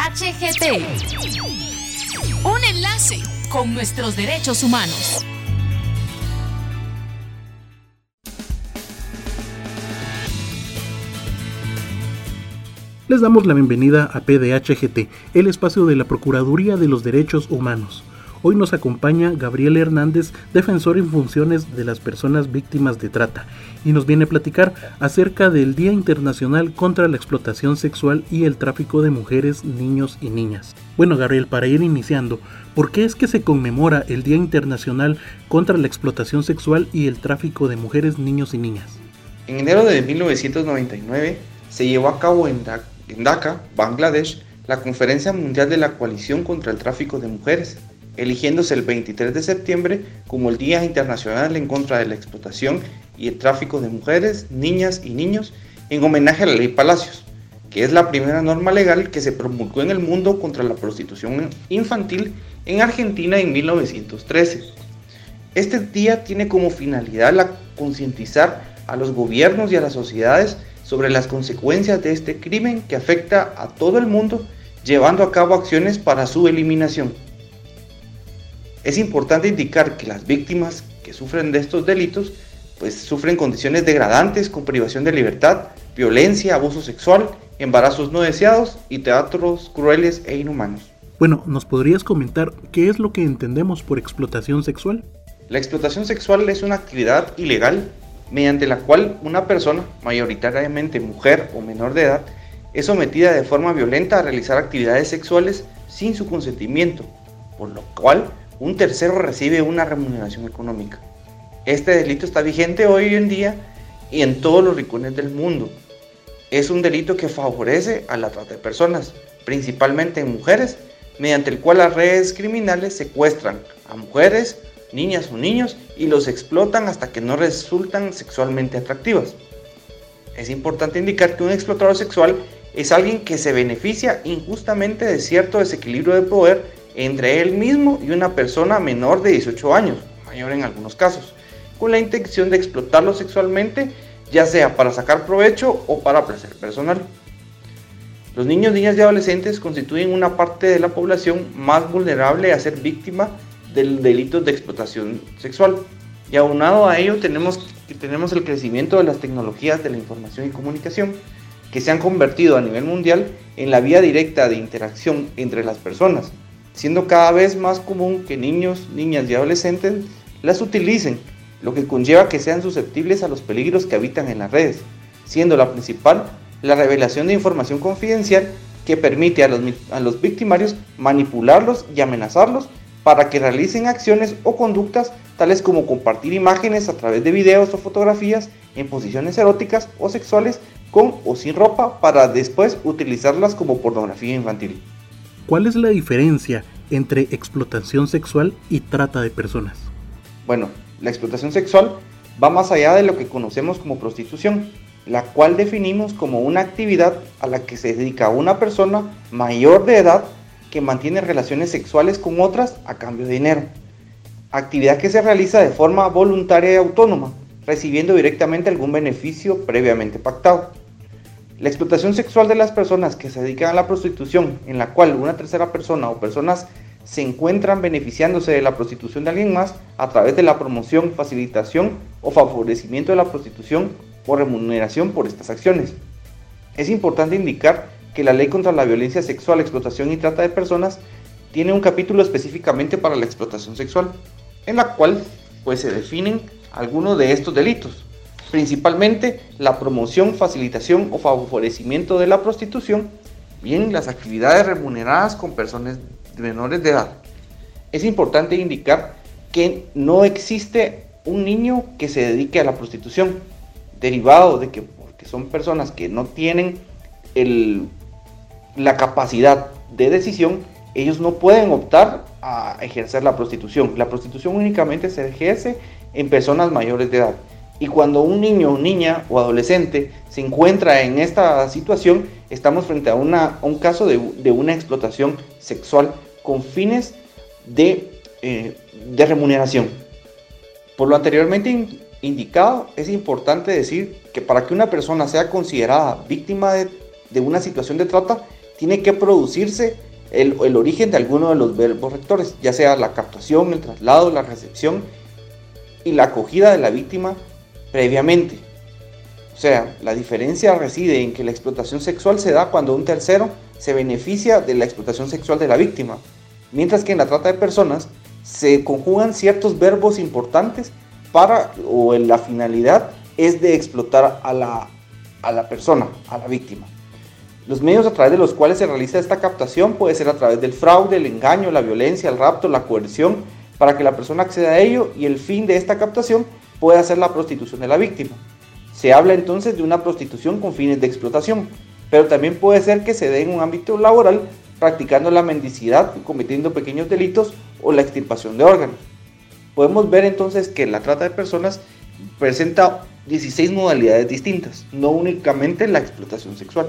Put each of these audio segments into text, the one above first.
PDHGT. Un enlace con nuestros derechos humanos. Les damos la bienvenida a PDHGT, el espacio de la Procuraduría de los Derechos Humanos. Hoy nos acompaña Gabriel Hernández, defensor en funciones de las personas víctimas de trata, y nos viene a platicar acerca del Día Internacional contra la Explotación Sexual y el Tráfico de Mujeres, Niños y Niñas. Bueno, Gabriel, para ir iniciando, ¿por qué es que se conmemora el Día Internacional contra la Explotación Sexual y el Tráfico de Mujeres, Niños y Niñas? En enero de 1999 se llevó a cabo en Dhaka, Bangladesh, la Conferencia Mundial de la Coalición contra el Tráfico de Mujeres, eligiéndose el 23 de septiembre como el Día Internacional en contra de la explotación y el tráfico de mujeres, niñas y niños, en homenaje a la Ley Palacios, que es la primera norma legal que se promulgó en el mundo contra la prostitución infantil en Argentina en 1913. Este día tiene como finalidad la concientizar a los gobiernos y a las sociedades sobre las consecuencias de este crimen que afecta a todo el mundo, llevando a cabo acciones para su eliminación. Es importante indicar que las víctimas que sufren de estos delitos pues sufren condiciones degradantes con privación de libertad, violencia, abuso sexual, embarazos no deseados y teatros crueles e inhumanos. Bueno, ¿nos podrías comentar qué es lo que entendemos por explotación sexual? La explotación sexual es una actividad ilegal mediante la cual una persona, mayoritariamente mujer o menor de edad, es sometida de forma violenta a realizar actividades sexuales sin su consentimiento, por lo cual un tercero recibe una remuneración económica. Este delito está vigente hoy en día y en todos los rincones del mundo. Es un delito que favorece a la trata de personas, principalmente en mujeres, mediante el cual las redes criminales secuestran a mujeres, niñas o niños y los explotan hasta que no resultan sexualmente atractivas. Es importante indicar que un explotador sexual es alguien que se beneficia injustamente de cierto desequilibrio de poder entre él mismo y una persona menor de 18 años, mayor en algunos casos, con la intención de explotarlo sexualmente, ya sea para sacar provecho o para placer personal. Los niños, niñas y adolescentes constituyen una parte de la población más vulnerable a ser víctima del delito de explotación sexual. Y aunado a ello tenemos, tenemos el crecimiento de las tecnologías de la información y comunicación, que se han convertido a nivel mundial en la vía directa de interacción entre las personas, siendo cada vez más común que niños, niñas y adolescentes las utilicen, lo que conlleva que sean susceptibles a los peligros que habitan en las redes, siendo la principal la revelación de información confidencial que permite a los, a los victimarios manipularlos y amenazarlos para que realicen acciones o conductas tales como compartir imágenes a través de videos o fotografías en posiciones eróticas o sexuales con o sin ropa para después utilizarlas como pornografía infantil. ¿Cuál es la diferencia entre explotación sexual y trata de personas? Bueno, la explotación sexual va más allá de lo que conocemos como prostitución, la cual definimos como una actividad a la que se dedica una persona mayor de edad que mantiene relaciones sexuales con otras a cambio de dinero. Actividad que se realiza de forma voluntaria y autónoma, recibiendo directamente algún beneficio previamente pactado. La explotación sexual de las personas que se dedican a la prostitución, en la cual una tercera persona o personas se encuentran beneficiándose de la prostitución de alguien más a través de la promoción, facilitación o favorecimiento de la prostitución o remuneración por estas acciones. Es importante indicar que la ley contra la violencia sexual, explotación y trata de personas tiene un capítulo específicamente para la explotación sexual, en la cual pues se definen algunos de estos delitos, principalmente la promoción, facilitación o favorecimiento de la prostitución, bien las actividades remuneradas con personas menores de edad. Es importante indicar que no existe un niño que se dedique a la prostitución, derivado de que porque son personas que no tienen la capacidad de decisión, ellos no pueden optar a ejercer la prostitución. La prostitución únicamente se ejerce en personas mayores de edad. Y cuando un niño, niña o adolescente se encuentra en esta situación, estamos frente a, un caso de, una explotación sexual con fines de, eh, remuneración. Por lo anteriormente indicado, es importante decir que para que una persona sea considerada víctima de, de una situación de trata, tiene que producirse el, el, origen de alguno de los verbos rectores, ya sea la captación, el traslado, la recepción y la acogida de la víctima previamente. O sea, la diferencia reside en que la explotación sexual se da cuando un tercero se beneficia de la explotación sexual de la víctima, mientras que en la trata de personas se conjugan ciertos verbos importantes para o en la finalidad es de explotar a la, a la persona, a la víctima. Los medios a través de los cuales se realiza esta captación puede ser a través del fraude, el engaño, la violencia, el rapto, la coerción, para que la persona acceda a ello y el fin de esta captación puede ser la prostitución de la víctima. Se habla entonces de una prostitución con fines de explotación, pero también puede ser que se dé en un ámbito laboral practicando la mendicidad, cometiendo pequeños delitos o la extirpación de órganos. Podemos ver entonces que la trata de personas presenta 16 modalidades distintas, no únicamente la explotación sexual.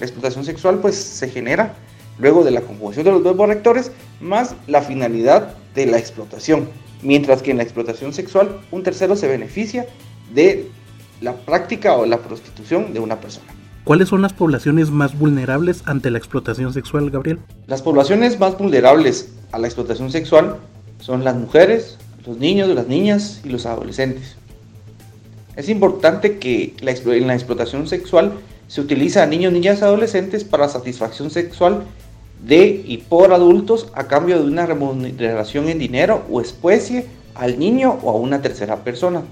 La explotación sexual pues se genera luego de la conjugación de los verbos rectores más la finalidad de la explotación, mientras que en la explotación sexual un tercero se beneficia de la práctica o la prostitución de una persona. ¿Cuáles son las poblaciones más vulnerables ante la explotación sexual, Gabriel? Las poblaciones más vulnerables a la explotación sexual son las mujeres, los niños, las niñas y los adolescentes. Es importante que en la explotación sexual se utiliza a niños, niñas y adolescentes para satisfacción sexual de y por adultos a cambio de una remuneración en dinero o especie al niño o a una tercera persona.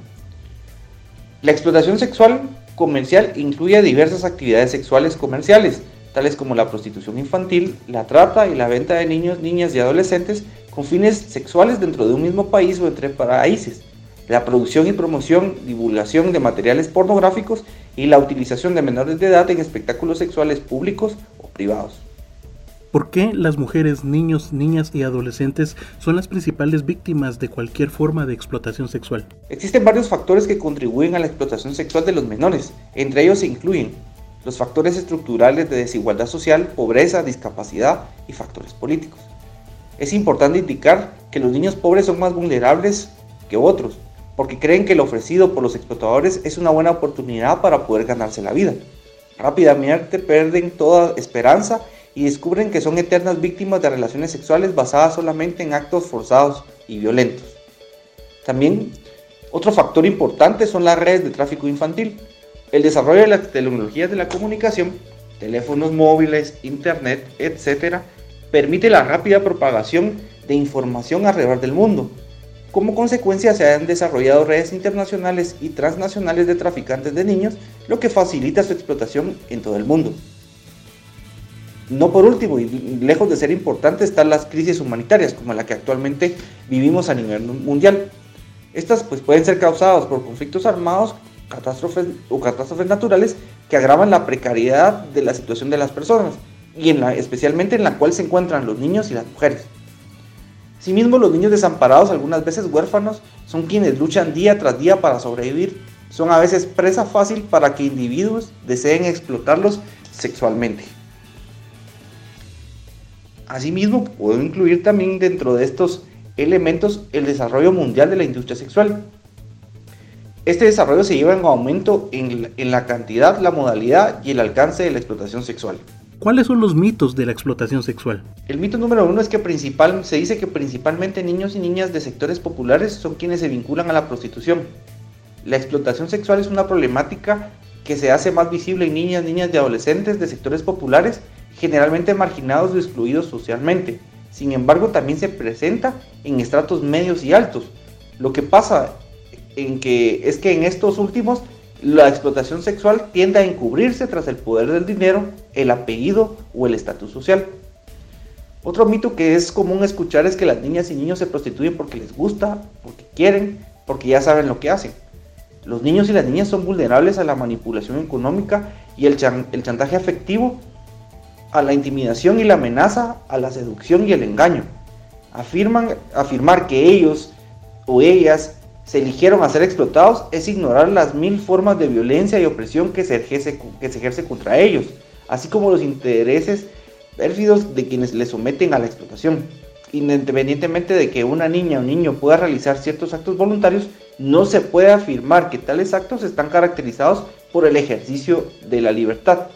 La explotación sexual comercial incluye diversas actividades sexuales comerciales, tales como la prostitución infantil, la trata y la venta de niños, niñas y adolescentes con fines sexuales dentro de un mismo país o entre países, la producción y promoción, divulgación de materiales pornográficos y la utilización de menores de edad en espectáculos sexuales públicos o privados. ¿Por qué las mujeres, niños, niñas y adolescentes son las principales víctimas de cualquier forma de explotación sexual? Existen varios factores que contribuyen a la explotación sexual de los menores. Entre ellos se incluyen los factores estructurales de desigualdad social, pobreza, discapacidad y factores políticos. Es importante indicar que los niños pobres son más vulnerables que otros, porque creen que lo ofrecido por los explotadores es una buena oportunidad para poder ganarse la vida. Rápidamente pierden toda esperanza y descubren que son eternas víctimas de relaciones sexuales basadas solamente en actos forzados y violentos. También otro factor importante son las redes de tráfico infantil. El desarrollo de las tecnologías de la comunicación, teléfonos móviles, internet, etc., permite la rápida propagación de información alrededor del mundo. Como consecuencia se han desarrollado redes internacionales y transnacionales de traficantes de niños, lo que facilita su explotación en todo el mundo. No por último, y lejos de ser importante, están las crisis humanitarias, como la que actualmente vivimos a nivel mundial. Estas pues, pueden ser causadas por conflictos armados catástrofes, o catástrofes naturales que agravan la precariedad de la situación de las personas, y en la, especialmente en la cual se encuentran los niños y las mujeres. Asimismo, los niños desamparados, algunas veces huérfanos, son quienes luchan día tras día para sobrevivir. Son a veces presa fácil para que individuos deseen explotarlos sexualmente. Asimismo, puedo incluir también dentro de estos elementos el desarrollo mundial de la industria sexual. Este desarrollo se lleva en aumento en, la cantidad, la modalidad y el alcance de la explotación sexual. ¿Cuáles son los mitos de la explotación sexual? El mito número uno es que principal, se dice que principalmente niños y niñas de sectores populares son quienes se vinculan a la prostitución. La explotación sexual es una problemática que se hace más visible en niñas, niñas y adolescentes de sectores populares generalmente marginados o excluidos socialmente. Sin embargo, también se presenta en estratos medios y altos. Lo que pasa es que en estos últimos la explotación sexual tiende a encubrirse tras el poder del dinero, el apellido o el estatus social. Otro mito que es común escuchar es que las niñas y niños se prostituyen porque les gusta, porque quieren, porque ya saben lo que hacen. Los niños y las niñas son vulnerables a la manipulación económica y el chantaje afectivo a la intimidación y la amenaza, a la seducción y el engaño. Afirman, afirmar que ellos o ellas se eligieron a ser explotados es ignorar las mil formas de violencia y opresión que se ejerce, que se ejerce contra ellos, así como los intereses pérfidos de quienes les someten a la explotación. Independientemente de que una niña o niño pueda realizar ciertos actos voluntarios, no se puede afirmar que tales actos están caracterizados por el ejercicio de la libertad.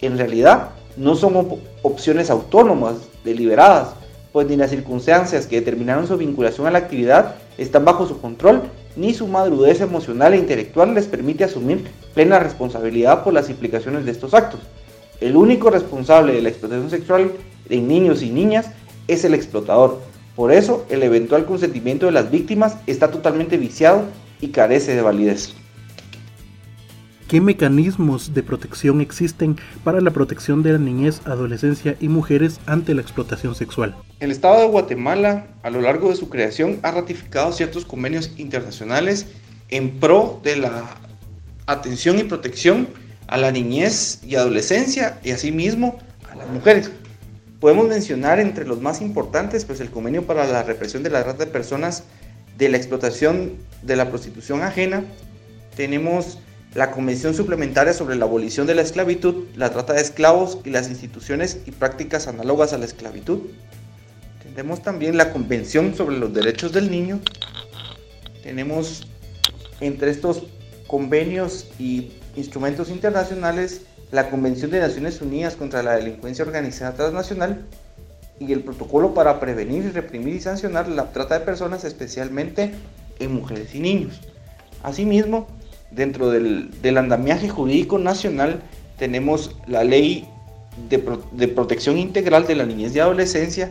En realidad, no son opciones autónomas, deliberadas, pues ni las circunstancias que determinaron su vinculación a la actividad están bajo su control, ni su madurez emocional e intelectual les permite asumir plena responsabilidad por las implicaciones de estos actos. El único responsable de la explotación sexual en niños y niñas es el explotador. Por eso, el eventual consentimiento de las víctimas está totalmente viciado y carece de validez. ¿Qué mecanismos de protección existen para la protección de la niñez, adolescencia y mujeres ante la explotación sexual? El Estado de Guatemala, a lo largo de su creación, ha ratificado ciertos convenios internacionales en pro de la atención y protección a la niñez y adolescencia y asimismo a las mujeres. Podemos mencionar entre los más importantes pues el convenio para la represión de la trata de personas, de la explotación de la prostitución ajena. Tenemos la Convención Suplementaria sobre la Abolición de la Esclavitud, la Trata de Esclavos y las instituciones y prácticas análogas a la esclavitud. Tenemos también la Convención sobre los Derechos del Niño. Tenemos entre estos convenios y instrumentos internacionales la Convención de Naciones Unidas contra la Delincuencia Organizada Transnacional y el Protocolo para prevenir, reprimir y sancionar la trata de personas, especialmente en mujeres y niños. Asimismo, dentro del, andamiaje jurídico nacional tenemos la ley de, protección integral de la niñez y adolescencia,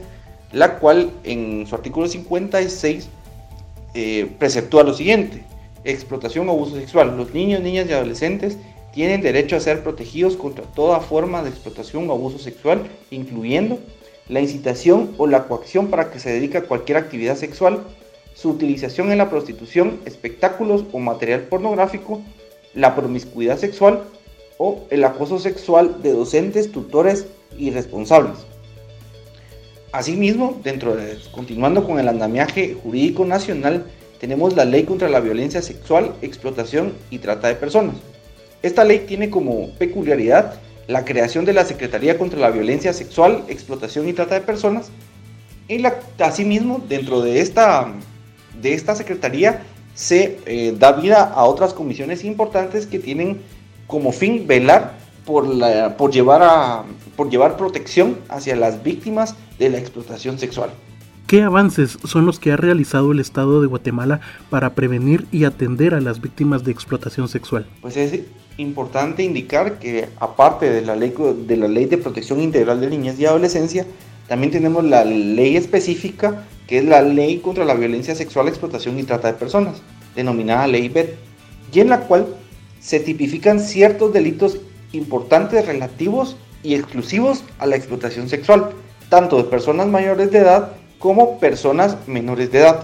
la cual en su artículo 56 eh, preceptúa lo siguiente, explotación o abuso sexual. Los niños, niñas y adolescentes tienen derecho a ser protegidos contra toda forma de explotación o abuso sexual, incluyendo la incitación o la coacción para que se dedique a cualquier actividad sexual, su utilización en la prostitución, espectáculos o material pornográfico, la promiscuidad sexual o el acoso sexual de docentes, tutores y responsables. Asimismo, dentro de, continuando con el andamiaje jurídico nacional, tenemos la Ley contra la Violencia Sexual, Explotación y Trata de Personas. Esta ley tiene como peculiaridad la creación de la Secretaría contra la Violencia Sexual, Explotación y Trata de Personas. Y asimismo, dentro de esta de esta Secretaría se eh, da vida a otras comisiones importantes que tienen como fin velar por, la, por, llevar a, por llevar protección hacia las víctimas de la explotación sexual. ¿Qué avances son los que ha realizado el Estado de Guatemala para prevenir y atender a las víctimas de explotación sexual? Pues es importante indicar que aparte de la ley de, la ley de protección integral de niñez y adolescencia, también tenemos la ley específica que es la Ley contra la Violencia Sexual, Explotación y Trata de Personas, denominada Ley BED, y en la cual se tipifican ciertos delitos importantes relativos y exclusivos a la explotación sexual, tanto de personas mayores de edad como personas menores de edad.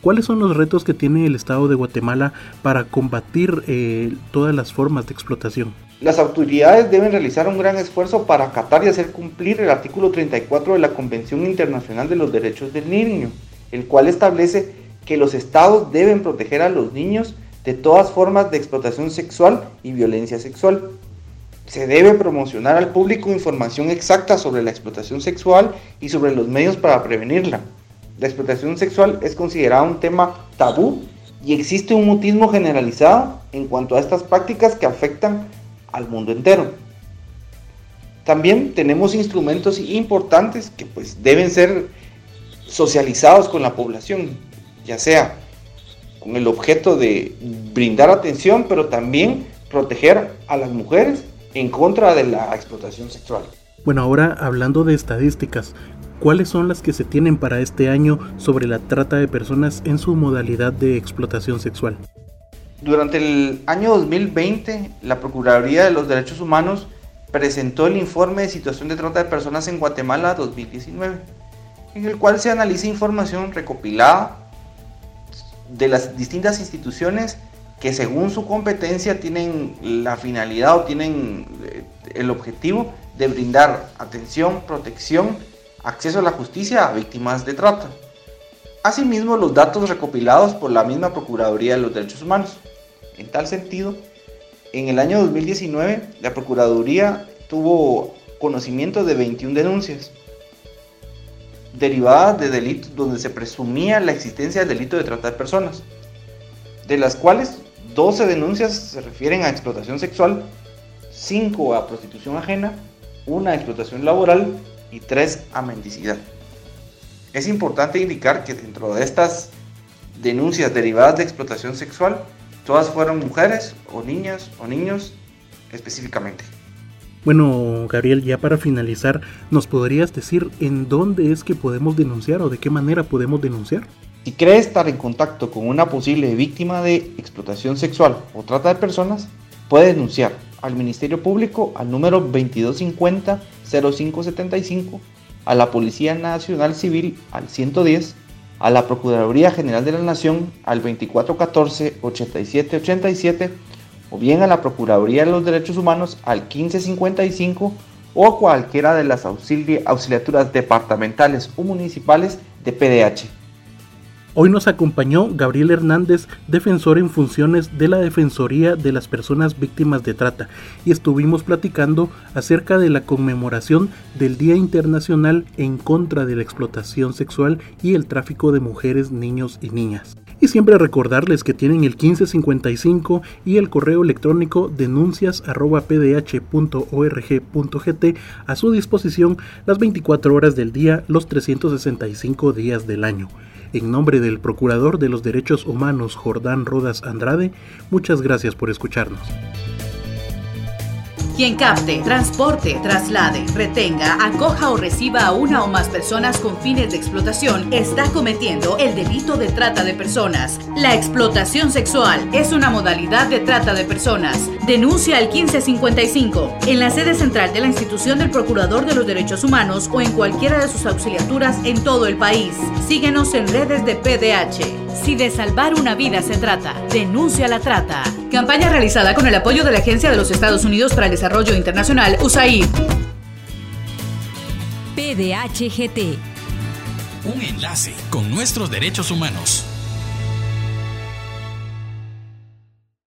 ¿Cuáles son los retos que tiene el Estado de Guatemala para combatir eh, todas las formas de explotación? Las autoridades deben realizar un gran esfuerzo para acatar y hacer cumplir el artículo 34 de la Convención Internacional de los Derechos del Niño, el cual establece que los estados deben proteger a los niños de todas formas de explotación sexual y violencia sexual. Se debe promocionar al público información exacta sobre la explotación sexual y sobre los medios para prevenirla. La explotación sexual es considerada un tema tabú y existe un mutismo generalizado en cuanto a estas prácticas que afectan al mundo entero. También tenemos instrumentos importantes que pues deben ser socializados con la población, ya sea con el objeto de brindar atención, pero también proteger a las mujeres en contra de la explotación sexual. Bueno, ahora hablando de estadísticas, ¿cuáles son las que se tienen para este año sobre la trata de personas en su modalidad de explotación sexual? Durante el año 2020, la Procuraduría de los Derechos Humanos presentó el informe de situación de trata de personas en Guatemala 2019, en el cual se analiza información recopilada de las distintas instituciones que según su competencia tienen la finalidad o tienen eh, el objetivo de brindar atención, protección, acceso a la justicia a víctimas de trata. Asimismo, los datos recopilados por la misma Procuraduría de los Derechos Humanos. En tal sentido, en el año 2019 la Procuraduría tuvo conocimiento de 21 denuncias derivadas de delitos donde se presumía la existencia del delito de trata de personas, de las cuales 12 denuncias se refieren a explotación sexual, 5 a prostitución ajena, una explotación laboral y tres a mendicidad. Es importante indicar que dentro de estas denuncias derivadas de explotación sexual, todas fueron mujeres o niñas o niños específicamente. Bueno, Gabriel, ya para finalizar, ¿nos podrías decir en dónde es que podemos denunciar o de qué manera podemos denunciar? Si cree estar en contacto con una posible víctima de explotación sexual o trata de personas, puede denunciar al Ministerio Público al número 2250-0575, a la Policía Nacional Civil al 110, a la Procuraduría General de la Nación al 2414-8787 o bien a la Procuraduría de los Derechos Humanos al 1555 o cualquiera de las auxiliaturas departamentales o municipales de PDH. Hoy nos acompañó Gabriel Hernández, defensor en funciones de la Defensoría de las Personas Víctimas de Trata, y estuvimos platicando acerca de la conmemoración del Día Internacional en contra de la explotación sexual y el tráfico de mujeres, niños y niñas. Y siempre recordarles que tienen el 1555 y el correo electrónico denuncias.pdh.org.gt a su disposición las 24 horas del día, los 365 días del año. En nombre del Procurador de los Derechos Humanos Jordán Rodas Andrade, muchas gracias por escucharnos. Quien capte, transporte, traslade, retenga, acoja o reciba a una o más personas con fines de explotación está cometiendo el delito de trata de personas. La explotación sexual es una modalidad de trata de personas. Denuncia al 1555 en la sede central de la institución del Procurador de los Derechos Humanos o en cualquiera de sus auxiliaturas en todo el país. Síguenos en redes de PDH. Si de salvar una vida se trata, denuncia la trata. Campaña realizada con el apoyo de la Agencia de los Estados Unidos para el Desarrollo Internacional, USAID. PDHGT. Un enlace con nuestros derechos humanos.